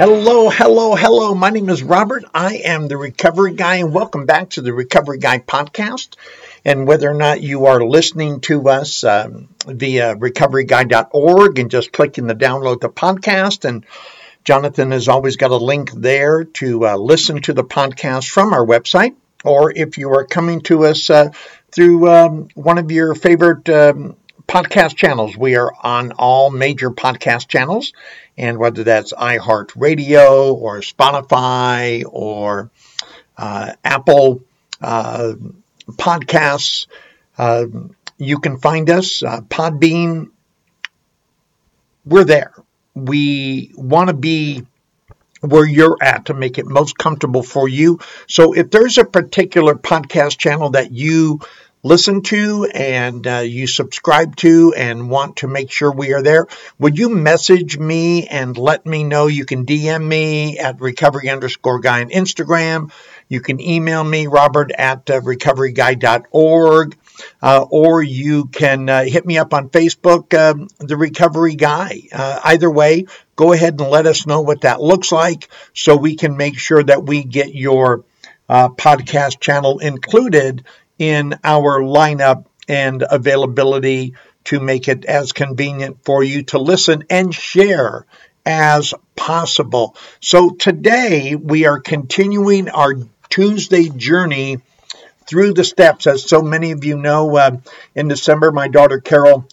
Hello, hello, hello. My name is Robert. I am the Recovery Guy, and welcome back to the Recovery Guy podcast. And whether or not you are listening to us um, via recoveryguy.org and just clicking the download the podcast, and Jonathan has always got a link there to uh, listen to the podcast from our website, or if you are coming to us uh, through um, one of your favorite um, podcast channels. We are on all major podcast channels, and whether that's iHeartRadio or Spotify or uh, Apple uh, Podcasts, uh, you can find us. Uh, Podbean, we're there. We want to be where you're at to make it most comfortable for you. So if there's a particular podcast channel that you listen to and uh, you subscribe to and want to make sure we are there, would you message me and let me know? You can DM me at recovery underscore guy on Instagram. You can email me, robert at uh, recoveryguy.org, uh, or you can uh, hit me up on Facebook, um, The Recovery Guy. Uh, either way, go ahead and let us know what that looks like so we can make sure that we get your uh, podcast channel included in our lineup and availability to make it as convenient for you to listen and share as possible. So today we are continuing our Tuesday journey through the steps. As so many of you know, uh, in December, my daughter Carol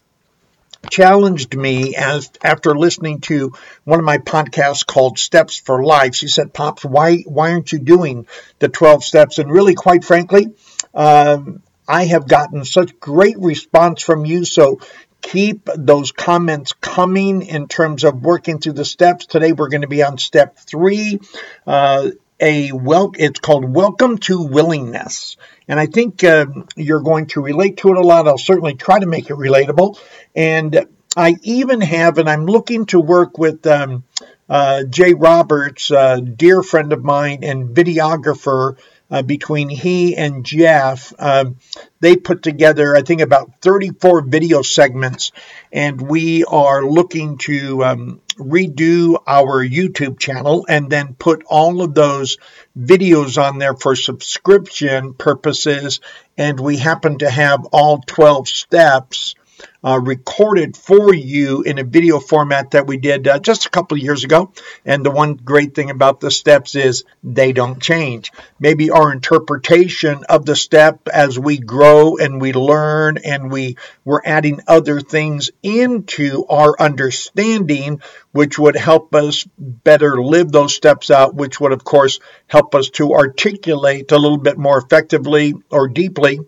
challenged me as after listening to one of my podcasts called Steps for Life. She said, "Pops, why why aren't you doing the 12 steps?" And really, quite frankly, um, I have gotten such great response from you. So keep those comments coming in terms of working through the steps. Today we're going to be on step three. Uh, a well, it's called Welcome to Willingness. And I think uh, you're going to relate to it a lot. I'll certainly try to make it relatable. And I even have, and I'm looking to work with um, uh, Jay Roberts, a dear friend of mine and videographer uh, between he and Jeff. Um, they put together, I think, about 34 video segments, and we are looking to um, redo our YouTube channel and then put all of those videos on there for subscription purposes. And we happen to have all 12 steps uh, recorded for you in a video format that we did uh, just a couple of years ago. And the one great thing about the steps is they don't change. Maybe our interpretation of the step as we grow and we learn and we we're adding other things into our understanding, which would help us better live those steps out, which would of course help us to articulate a little bit more effectively or deeply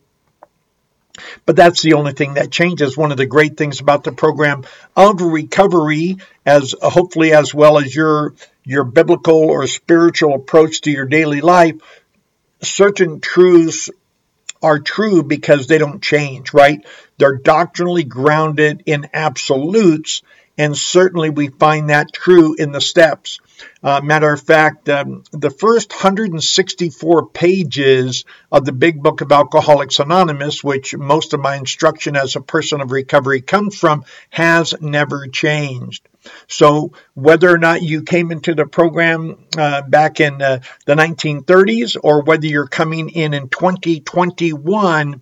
but that's the only thing that changes. One of the great things about the program of recovery, as hopefully as well as your your biblical or spiritual approach to your daily life, certain truths are true because they don't change, right? They're doctrinally grounded in absolutes, and certainly we find that true in the steps. Uh, matter of fact, um, the first 164 pages of the Big Book of Alcoholics Anonymous, which most of my instruction as a person of recovery comes from, has never changed. So, whether or not you came into the program uh, back in uh, the 1930s or whether you're coming in in 2021,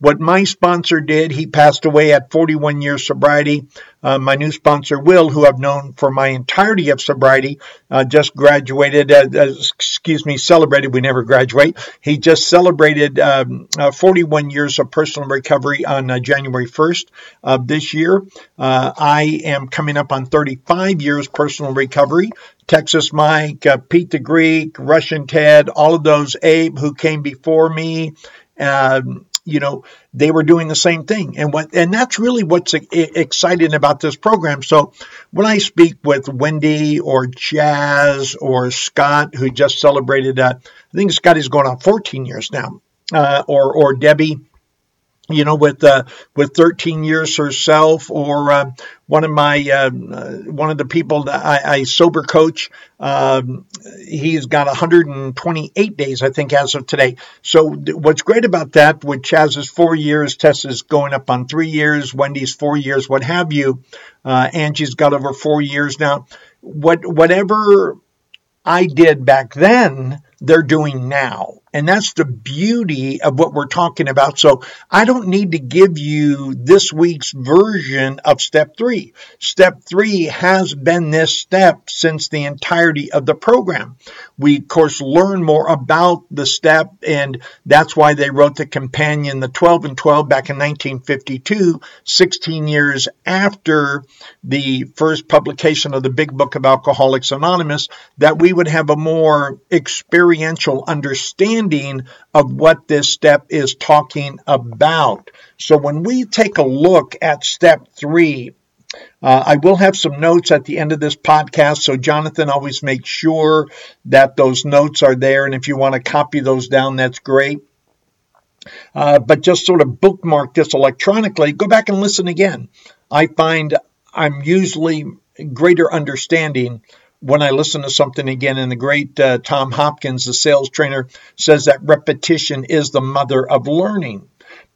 what my sponsor did, he passed away at 41 years sobriety. Uh, my new sponsor, Will, who I've known for my entirety of sobriety, uh, just graduated, uh, uh excuse me, celebrated. We never graduate. He just celebrated um, uh, 41 years of personal recovery on uh, January 1st of this year. I am coming up on 35 years personal recovery. Texas Mike, Pete the Greek, Russian Ted, all of those, Abe, who came before me. Um, you know, they were doing the same thing. And what, and that's really what's exciting about this program. So when I speak with Wendy or Jazz or Scott, who just celebrated, uh, I think Scotty's going on 14 years now, uh, or, or Debbie, you know, with uh, with 13 years herself, or uh, one of my uh, one of the people that I, I sober coach, um, he's got 128 days, I think, as of today. So what's great about that, with Chaz's four years, Tessa's going up on three years, Wendy's four years, what have you, uh, Angie's got over four years now. What whatever I did back then, they're doing now. And that's the beauty of what we're talking about. So I don't need to give you this week's version of step three. Step three has been this step since the entirety of the program. We, of course, learn more about the step, and that's why they wrote the companion, the 12 and 12, back in 1952, 16 years after the first publication of the Big Book of Alcoholics Anonymous, that we would have a more experiential understanding understanding of what this step is talking about. So when we take a look at step three, uh, I will have some notes at the end of this podcast, so Jonathan always makes sure that those notes are there. And if you want to copy those down, that's great. Uh, but just sort of bookmark this electronically, go back and listen again. I find I'm usually greater understanding when I listen to something again, and the great uh, Tom Hopkins, the sales trainer, says that repetition is the mother of learning.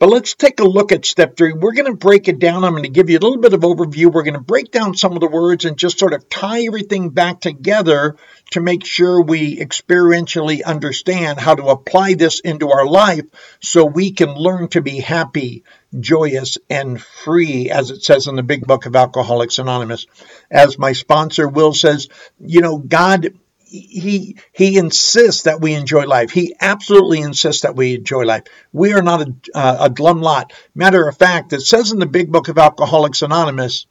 But let's take a look at step three. We're going to break it down. I'm going to give you a little bit of overview. We're going to break down some of the words and just sort of tie everything back together to make sure we experientially understand how to apply this into our life so we can learn to be happy, joyous, and free, as it says in the big book of Alcoholics Anonymous. As my sponsor Will says, you know, God he he insists that we enjoy life. He absolutely insists that we enjoy life. We are not a, uh, a glum lot. Matter of fact, it says in the Big Book of Alcoholics Anonymous,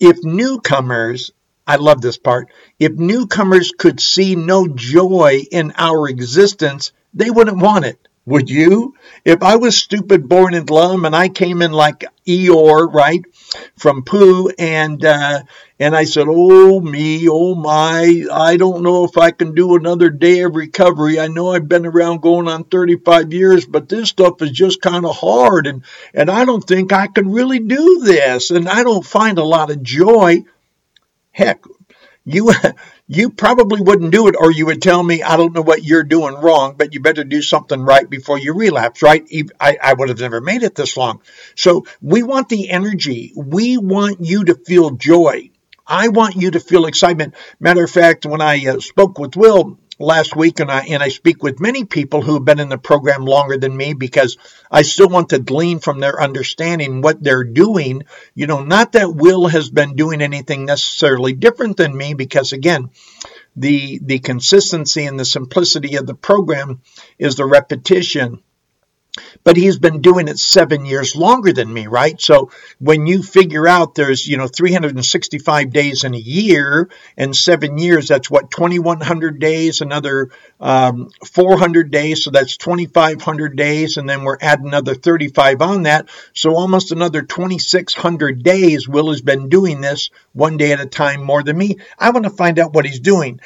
if newcomers, I love this part, if newcomers could see no joy in our existence, they wouldn't want it. Would you? If I was stupid, born in glum, and I came in like Eeyore, right, from Pooh, and uh, and I said, "Oh me, oh my, I don't know if I can do another day of recovery. I know I've been around going on 35 years, but this stuff is just kind of hard, and and I don't think I can really do this, and I don't find a lot of joy." Heck, you you probably wouldn't do it, or you would tell me, I don't know what you're doing wrong, but you better do something right before you relapse, right? I, I would have never made it this long. So we want the energy. We want you to feel joy. I want you to feel excitement. Matter of fact, when I uh, spoke with Will last week, and I and I speak with many people who have been in the program longer than me because I still want to glean from their understanding what they're doing. You know, not that Will has been doing anything necessarily different than me, because again, the the consistency and the simplicity of the program is the repetition but he's been doing it seven years longer than me, right? So when you figure out there's, you know, 365 days in a year and seven years, that's what, 2,100 days, another um, 400 days. So that's 2,500 days. And then we're adding another 35 on that. So almost another 2,600 days. Will has been doing this one day at a time more than me. I want to find out what he's doing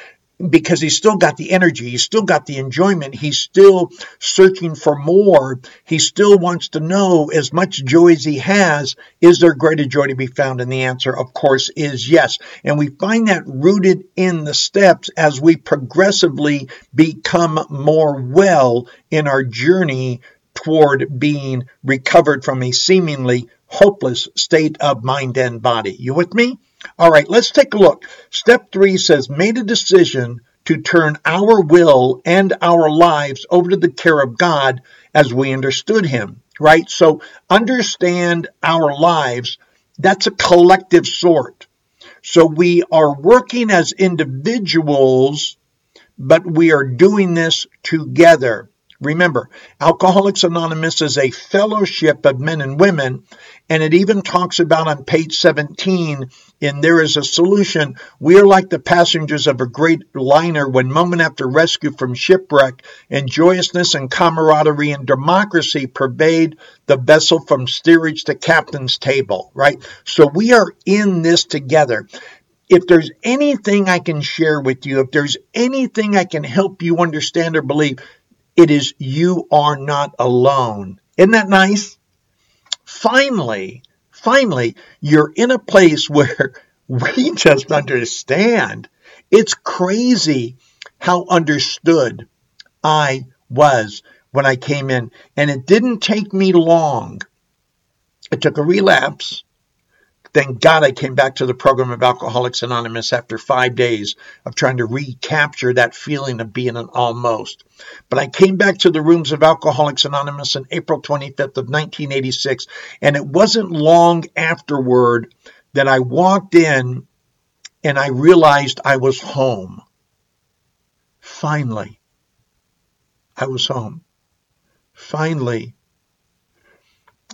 because he's still got the energy, he's still got the enjoyment, he's still searching for more, he still wants to know as much joy as he has, is there greater joy to be found? And the answer, of course, is yes. And we find that rooted in the steps as we progressively become more well in our journey toward being recovered from a seemingly hopeless state of mind and body. You with me? All right, let's take a look. Step three says, made a decision to turn our will and our lives over to the care of God as we understood Him, right? So understand our lives. That's a collective sort. So we are working as individuals, but we are doing this together, Remember, Alcoholics Anonymous is a fellowship of men and women, and it even talks about on page 17 in There is a Solution, we are like the passengers of a great liner when moment after rescue from shipwreck, and joyousness and camaraderie and democracy pervade the vessel from steerage to captain's table, right? So we are in this together if there's anything I can share with you, if there's anything I can help you understand or believe, it is you are not alone. Isn't that nice? Finally, finally, you're in a place where we just understand. It's crazy how understood I was when I came in. And it didn't take me long. It took a relapse. Thank God I came back to the program of Alcoholics Anonymous after five days of trying to recapture that feeling of being an almost. But I came back to the rooms of Alcoholics Anonymous on April 25th of 1986, and it wasn't long afterward that I walked in and I realized I was home. Finally, I was home. Finally,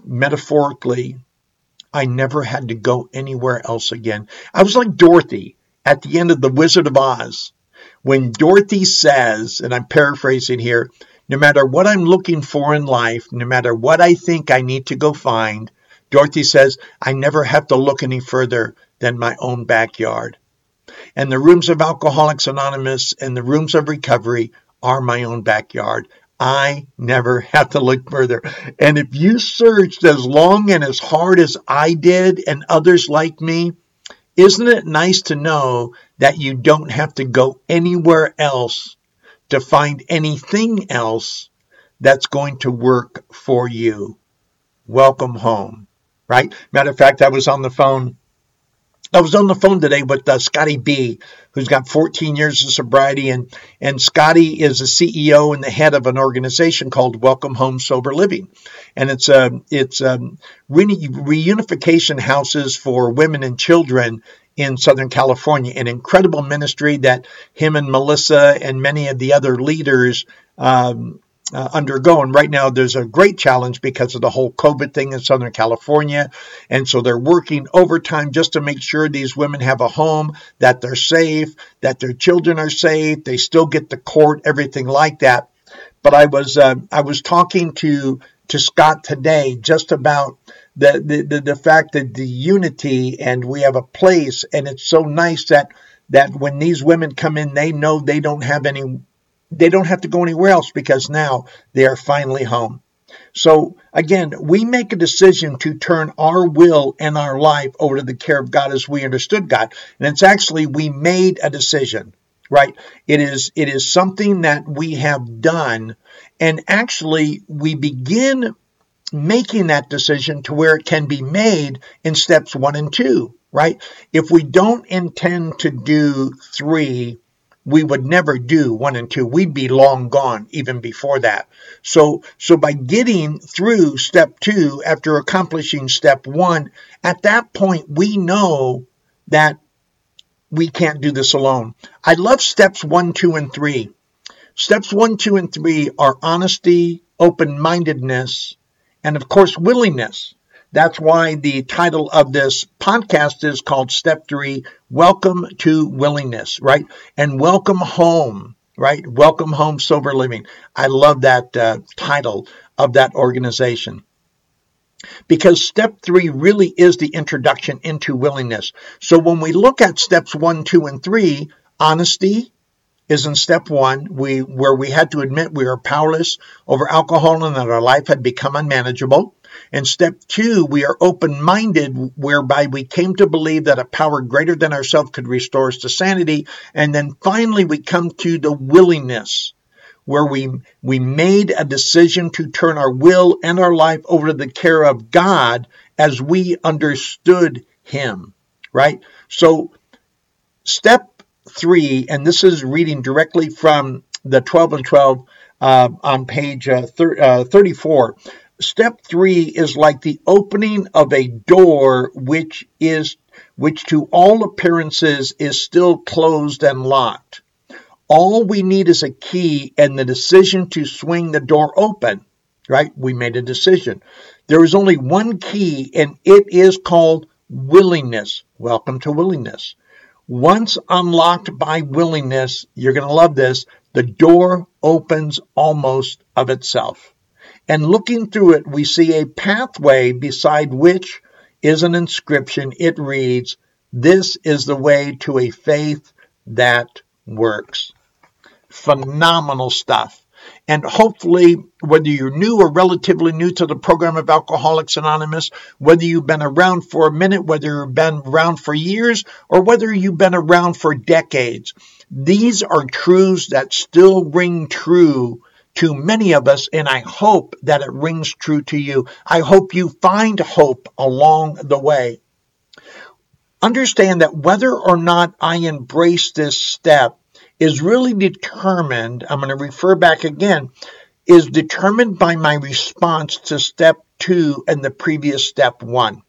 metaphorically, I never had to go anywhere else again. I was like Dorothy at the end of The Wizard of Oz. When Dorothy says, and I'm paraphrasing here, no matter what I'm looking for in life, no matter what I think I need to go find, Dorothy says, I never have to look any further than my own backyard. And the rooms of Alcoholics Anonymous and the rooms of recovery are my own backyard. I never had to look further. And if you searched as long and as hard as I did and others like me, isn't it nice to know that you don't have to go anywhere else to find anything else that's going to work for you? Welcome home, right? Matter of fact, I was on the phone I was on the phone today with uh, Scotty B, who's got 14 years of sobriety, and and Scotty is a CEO and the head of an organization called Welcome Home Sober Living, and it's a um, it's um, re- reunification houses for women and children in Southern California, an incredible ministry that him and Melissa and many of the other leaders um, uh, undergo. And right now, there's a great challenge because of the whole COVID thing in Southern California. And so they're working overtime just to make sure these women have a home, that they're safe, that their children are safe, they still get the court, everything like that. But I was uh, I was talking to to Scott today just about the, the, the, the fact that the unity and we have a place and it's so nice that that when these women come in, they know they don't have any they don't have to go anywhere else because now they are finally home. So again, we make a decision to turn our will and our life over to the care of God as we understood God. And it's actually we made a decision, right? It is it is something that we have done and actually we begin making that decision to where it can be made in steps 1 and 2, right? If we don't intend to do 3 we would never do one and two. We'd be long gone even before that. So, so by getting through step two after accomplishing step one, at that point, we know that we can't do this alone. I love steps one, two, and three. Steps one, two, and three are honesty, open mindedness, and of course, willingness. That's why the title of this podcast is called Step Three Welcome to Willingness, right? And welcome home, right? Welcome home, sober living. I love that uh, title of that organization. Because step three really is the introduction into willingness. So when we look at steps one, two, and three, honesty, is in step one, we where we had to admit we were powerless over alcohol and that our life had become unmanageable. And step two, we are open minded, whereby we came to believe that a power greater than ourselves could restore us to sanity. And then finally, we come to the willingness, where we, we made a decision to turn our will and our life over to the care of God as we understood Him, right? So, step three, and this is reading directly from the 12 and 12 uh, on page uh, thir- uh, 34 step three is like the opening of a door which is which to all appearances is still closed and locked All we need is a key and the decision to swing the door open, right? We made a decision. There is only one key, and it is called willingness. Welcome to willingness. Once unlocked by willingness, you're going to love this, the door opens almost of itself. And looking through it, we see a pathway beside which is an inscription. It reads, This is the way to a faith that works. Phenomenal stuff. And hopefully, whether you're new or relatively new to the program of Alcoholics Anonymous, whether you've been around for a minute, whether you've been around for years, or whether you've been around for decades, these are truths that still ring true to many of us, and I hope that it rings true to you. I hope you find hope along the way. Understand that whether or not I embrace this step is really determined, I'm going to refer back again, is determined by my response to step two and the previous step one.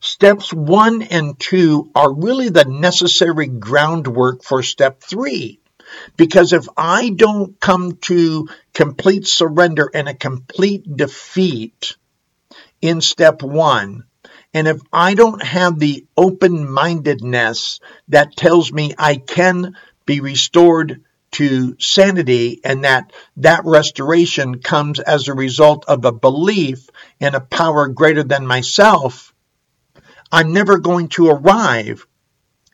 Steps one and two are really the necessary groundwork for step three. Because if I don't come to complete surrender and a complete defeat in step one, and if I don't have the open mindedness that tells me I can be restored to sanity and that that restoration comes as a result of a belief in a power greater than myself, I'm never going to arrive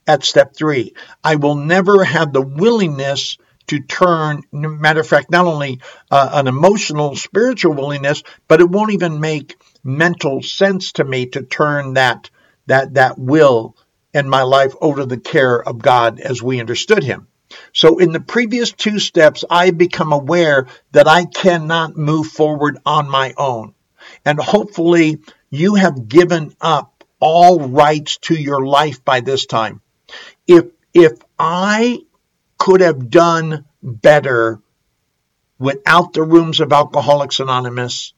at step three. I will never have the willingness to turn, matter of fact, not only uh, an emotional, spiritual willingness, but it won't even make mental sense to me to turn that, that, that will in my life over to the care of God as we understood Him. So in the previous two steps, I become aware that I cannot move forward on my own. And hopefully you have given up all rights to your life by this time if if I could have done better without the rooms of Alcoholics Anonymous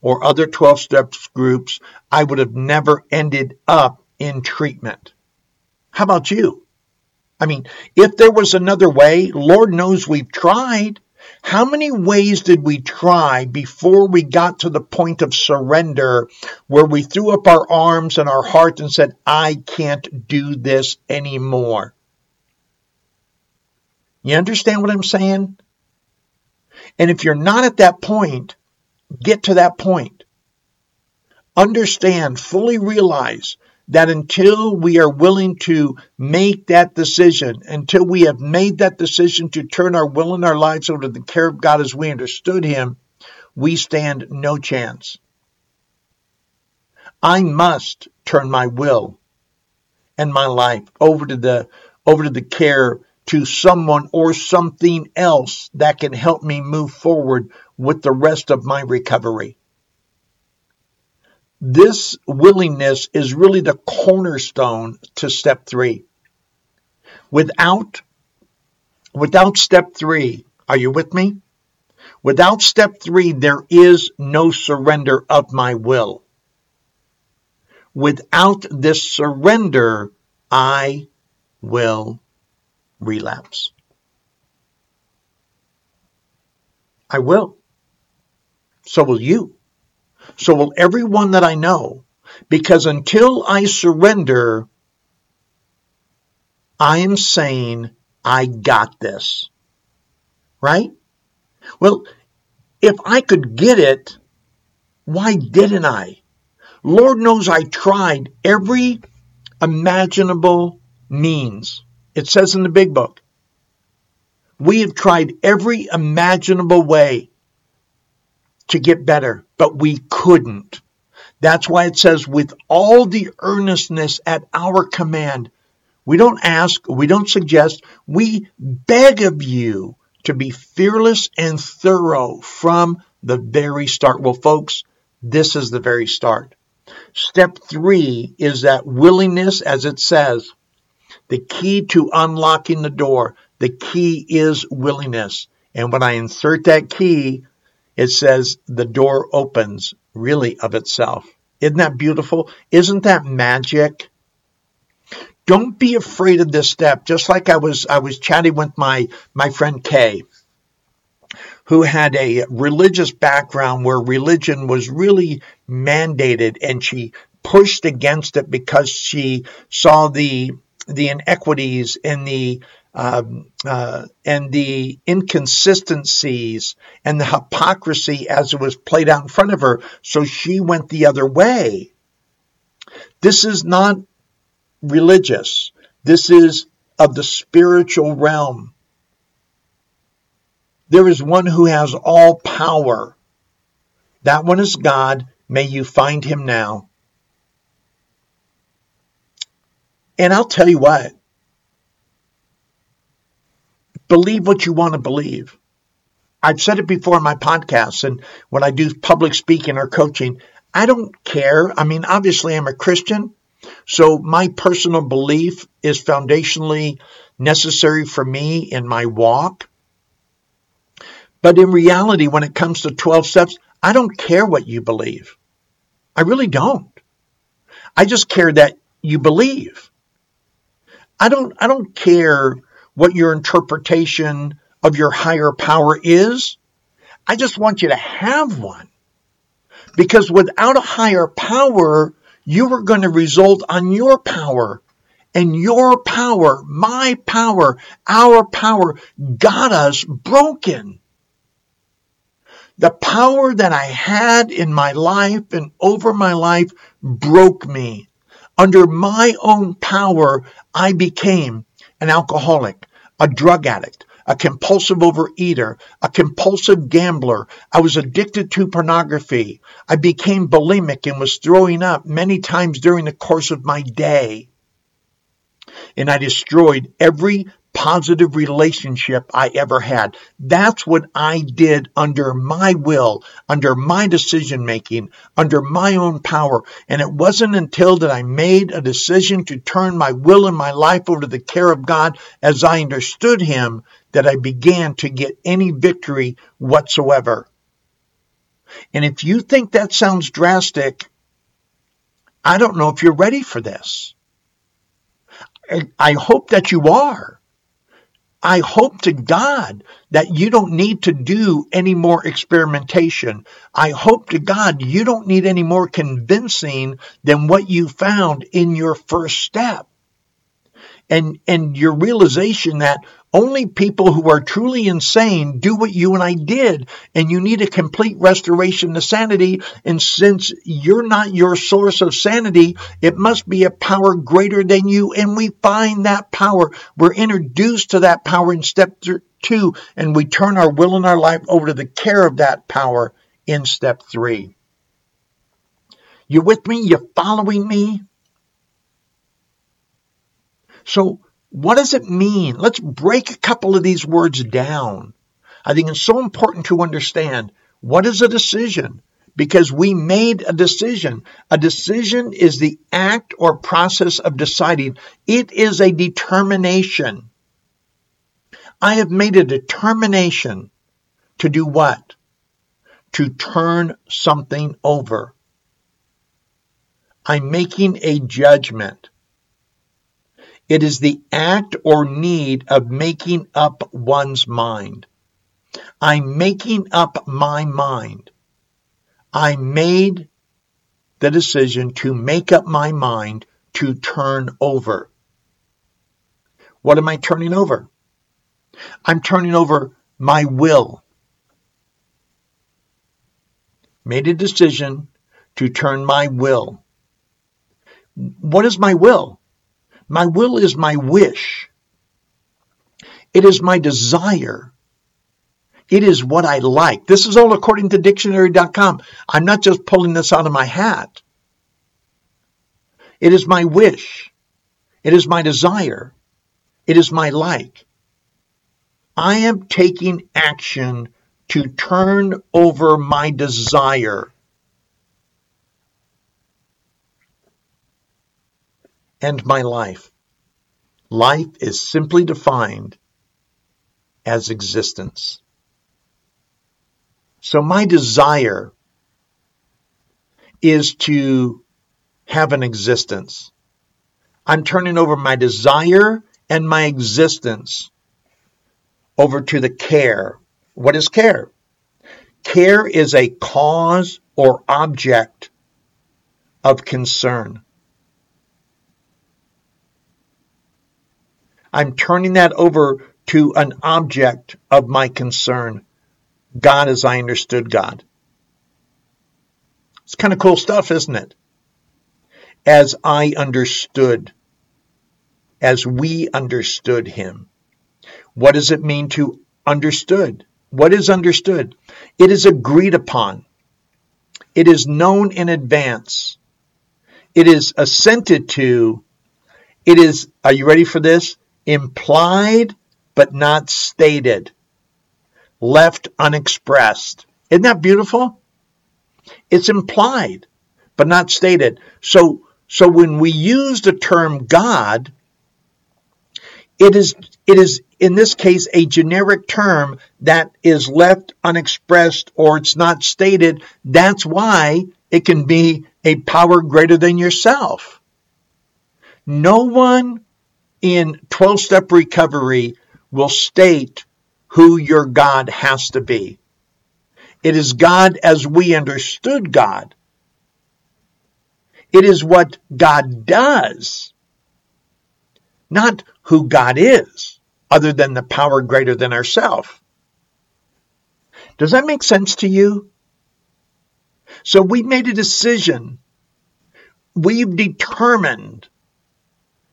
or other 12 steps groups, I would have never ended up in treatment. How about you? I mean, if there was another way, Lord knows we've tried. How many ways did we try before we got to the point of surrender where we threw up our arms and our heart and said, I can't do this anymore? You understand what I'm saying? And if you're not at that point, get to that point. Understand, fully realize that until we are willing to make that decision, until we have made that decision to turn our will and our lives over to the care of God as we understood Him, we stand no chance. I must turn my will and my life over to the over to the care to someone or something else that can help me move forward with the rest of my recovery this willingness is really the cornerstone to step three. Without, without step three, are you with me? Without step three, there is no surrender of my will. Without this surrender, I will relapse. I will. So will you. So will everyone that I know. Because until I surrender, I am saying, I got this. Right? Well, if I could get it, why didn't I? Lord knows I tried every imaginable means. It says in the big book. We have tried every imaginable way to get better, but we couldn't. That's why it says, with all the earnestness at our command. We don't ask, we don't suggest, we beg of you to be fearless and thorough from the very start. Well, folks, this is the very start. Step three is that willingness, as it says, the key to unlocking the door. The key is willingness. And when I insert that key, it says the door opens really of itself. Isn't that beautiful? Isn't that magic? Don't be afraid of this step. Just like I was, I was chatting with my, my friend Kay, who had a religious background where religion was really mandated and she pushed against it because she saw the, the inequities and the, um, uh, and the inconsistencies and the hypocrisy as it was played out in front of her. So she went the other way. This is not religious. This is of the spiritual realm. There is one who has all power. That one is God. May you find him now. And I'll tell you what, believe what you want to believe. I've said it before in my podcasts and when I do public speaking or coaching, I don't care. I mean, obviously, I'm a Christian, so my personal belief is foundationally necessary for me in my walk. But in reality, when it comes to 12 steps, I don't care what you believe. I really don't. I just care that you believe. I don't I don't care what your interpretation of your higher power is. I just want you to have one. Because without a higher power, you are going to result on your power. And your power, my power, our power got us broken. The power that I had in my life and over my life broke me. Under my own power, I became an alcoholic, a drug addict, a compulsive overeater, a compulsive gambler. I was addicted to pornography. I became bulimic and was throwing up many times during the course of my day. And I destroyed every positive relationship I ever had. That's what I did under my will, under my decision making, under my own power. And it wasn't until that I made a decision to turn my will and my life over to the care of God as I understood Him that I began to get any victory whatsoever. And if you think that sounds drastic, I don't know if you're ready for this. I hope that you are. I hope to God that you don't need to do any more experimentation. I hope to God you don't need any more convincing than what you found in your first step. And, and your realization that only people who are truly insane do what you and I did, and you need a complete restoration to sanity. And since you're not your source of sanity, it must be a power greater than you. And we find that power. We're introduced to that power in step two, and we turn our will and our life over to the care of that power in step three. You with me? You following me? So what does it mean? Let's break a couple of these words down. I think it's so important to understand what is a decision because we made a decision. A decision is the act or process of deciding. It is a determination. I have made a determination to do what? To turn something over. I'm making a judgment. It is the act or need of making up one's mind. I'm making up my mind. I made the decision to make up my mind to turn over. What am I turning over? I'm turning over my will. Made a decision to turn my will. What is my will? My will is my wish. It is my desire. It is what I like. This is all according to dictionary.com. I'm not just pulling this out of my hat. It is my wish. It is my desire. It is my like. I am taking action to turn over my desire and my life. Life is simply defined as existence. So my desire is to have an existence. I'm turning over my desire and my existence over to the care. What is care? Care is a cause or object of concern. I'm turning that over to an object of my concern. God as I understood God. It's kind of cool stuff, isn't it? As I understood, as we understood Him. What does it mean to understood? What is understood? It is agreed upon. It is known in advance. It is assented to. It is, are you ready for this? Implied but not stated. Left unexpressed. Isn't that beautiful? It's implied but not stated. So, so when we use the term God, it is, it is in this case a generic term that is left unexpressed or it's not stated. That's why it can be a power greater than yourself. No one in 12 step recovery will state who your God has to be. It is God as we understood God. It is what God does, not who God is, other than the power greater than ourself. Does that make sense to you? So we made a decision. We've determined,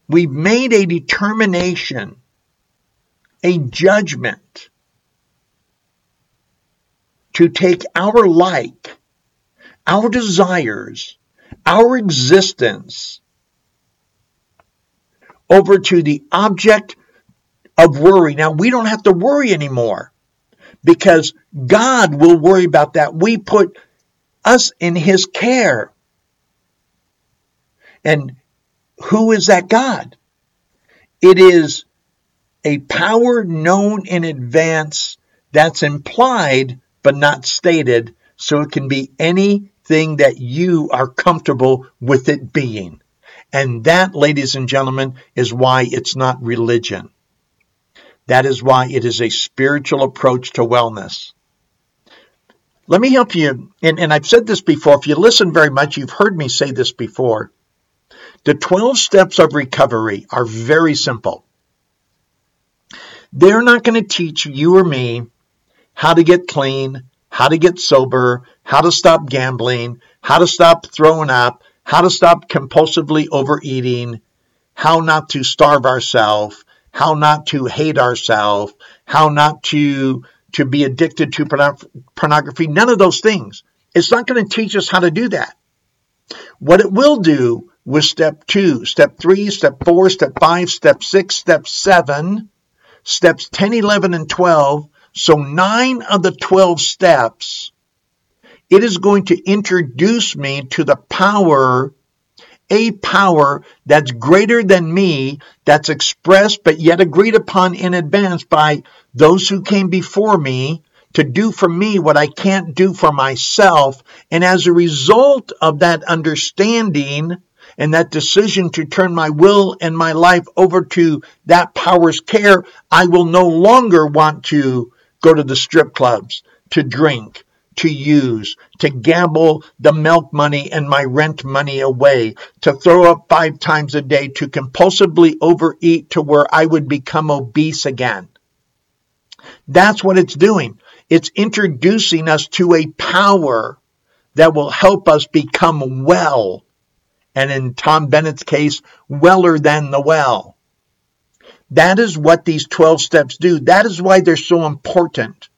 we've made a determination, a judgment to take our like, our desires, our existence over to the object of worry. Now, we don't have to worry anymore because God will worry about that. We put us in His care. And who is that God? It is a power known in advance that's implied but not stated, so it can be anything that you are comfortable with it being. And that, ladies and gentlemen, is why it's not religion. That is why it is a spiritual approach to wellness. Let me help you, and, and I've said this before. If you listen very much, you've heard me say this before. The 12 steps of recovery are very simple. They're not going to teach you or me how to get clean, how to get sober, how to stop gambling, how to stop throwing up, how to stop compulsively overeating, how not to starve ourselves, how not to hate ourselves, how not to to be addicted to pornography, none of those things. It's not going to teach us how to do that. What it will do with step two, step three, step four, step five, step six, step seven, steps 10, 11, and 12 so, nine of the 12 steps, it is going to introduce me to the power, a power that's greater than me, that's expressed but yet agreed upon in advance by those who came before me to do for me what I can't do for myself. And as a result of that understanding, and that decision to turn my will and my life over to that power's care, I will no longer want to go to the strip clubs, to drink, to use, to gamble the milk money and my rent money away, to throw up five times a day, to compulsively overeat to where I would become obese again. That's what it's doing. It's introducing us to a power that will help us become well. And in Tom Bennett's case, weller than the well. That is what these 12 steps do. That is why they're so important.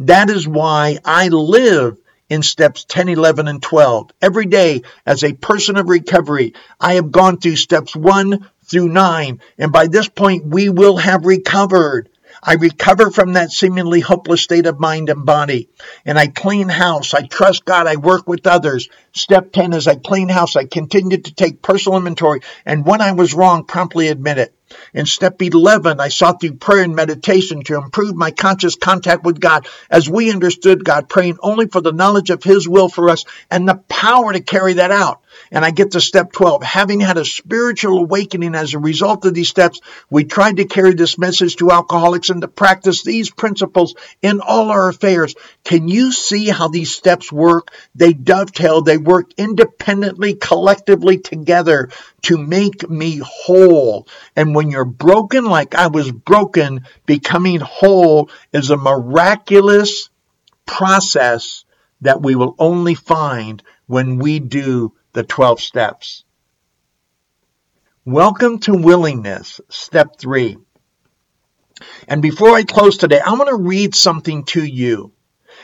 That is why I live in steps 10, 11, and 12. Every day, as a person of recovery, I have gone through steps 1 through 9, and by this point, we will have recovered. I recover from that seemingly hopeless state of mind and body. And I clean house. I trust God. I work with others. Step 10 is I clean house. I continue to take personal inventory. And when I was wrong, promptly admit it. In step 11, I sought through prayer and meditation to improve my conscious contact with God as we understood God, praying only for the knowledge of His will for us and the power to carry that out. And I get to step 12. Having had a spiritual awakening as a result of these steps, we tried to carry this message to alcoholics and to practice these principles in all our affairs. Can you see how these steps work? They dovetail, they work independently, collectively together to make me whole. And when you're broken like I was broken, becoming whole is a miraculous process that we will only find when we do the 12 steps. Welcome to willingness, step three. And before I close today, I want to read something to you.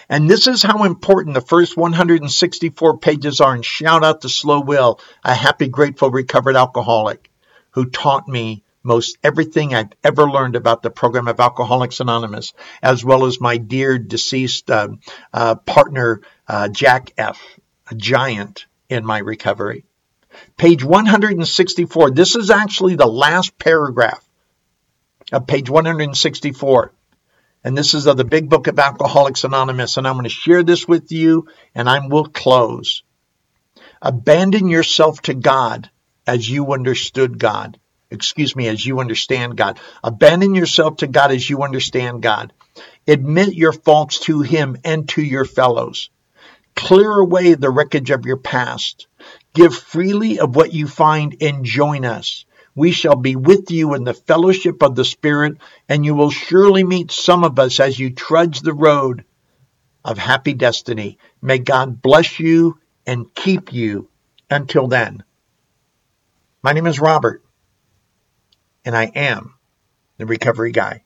And this is how important the first 164 pages are. And shout out to Slow Will, a happy, grateful, recovered alcoholic who taught me most everything I've ever learned about the program of Alcoholics Anonymous, as well as my dear deceased uh, uh, partner, uh, Jack F., a giant in my recovery. Page 164. This is actually the last paragraph of page 164. And this is of the big book of Alcoholics Anonymous. And I'm going to share this with you and I will close. Abandon yourself to God as you understood God. Excuse me, as you understand God. Abandon yourself to God as you understand God. Admit your faults to Him and to your fellows. Clear away the wreckage of your past. Give freely of what you find and join us. We shall be with you in the fellowship of the Spirit, and you will surely meet some of us as you trudge the road of happy destiny. May God bless you and keep you until then. My name is Robert, and I am the Recovery Guy.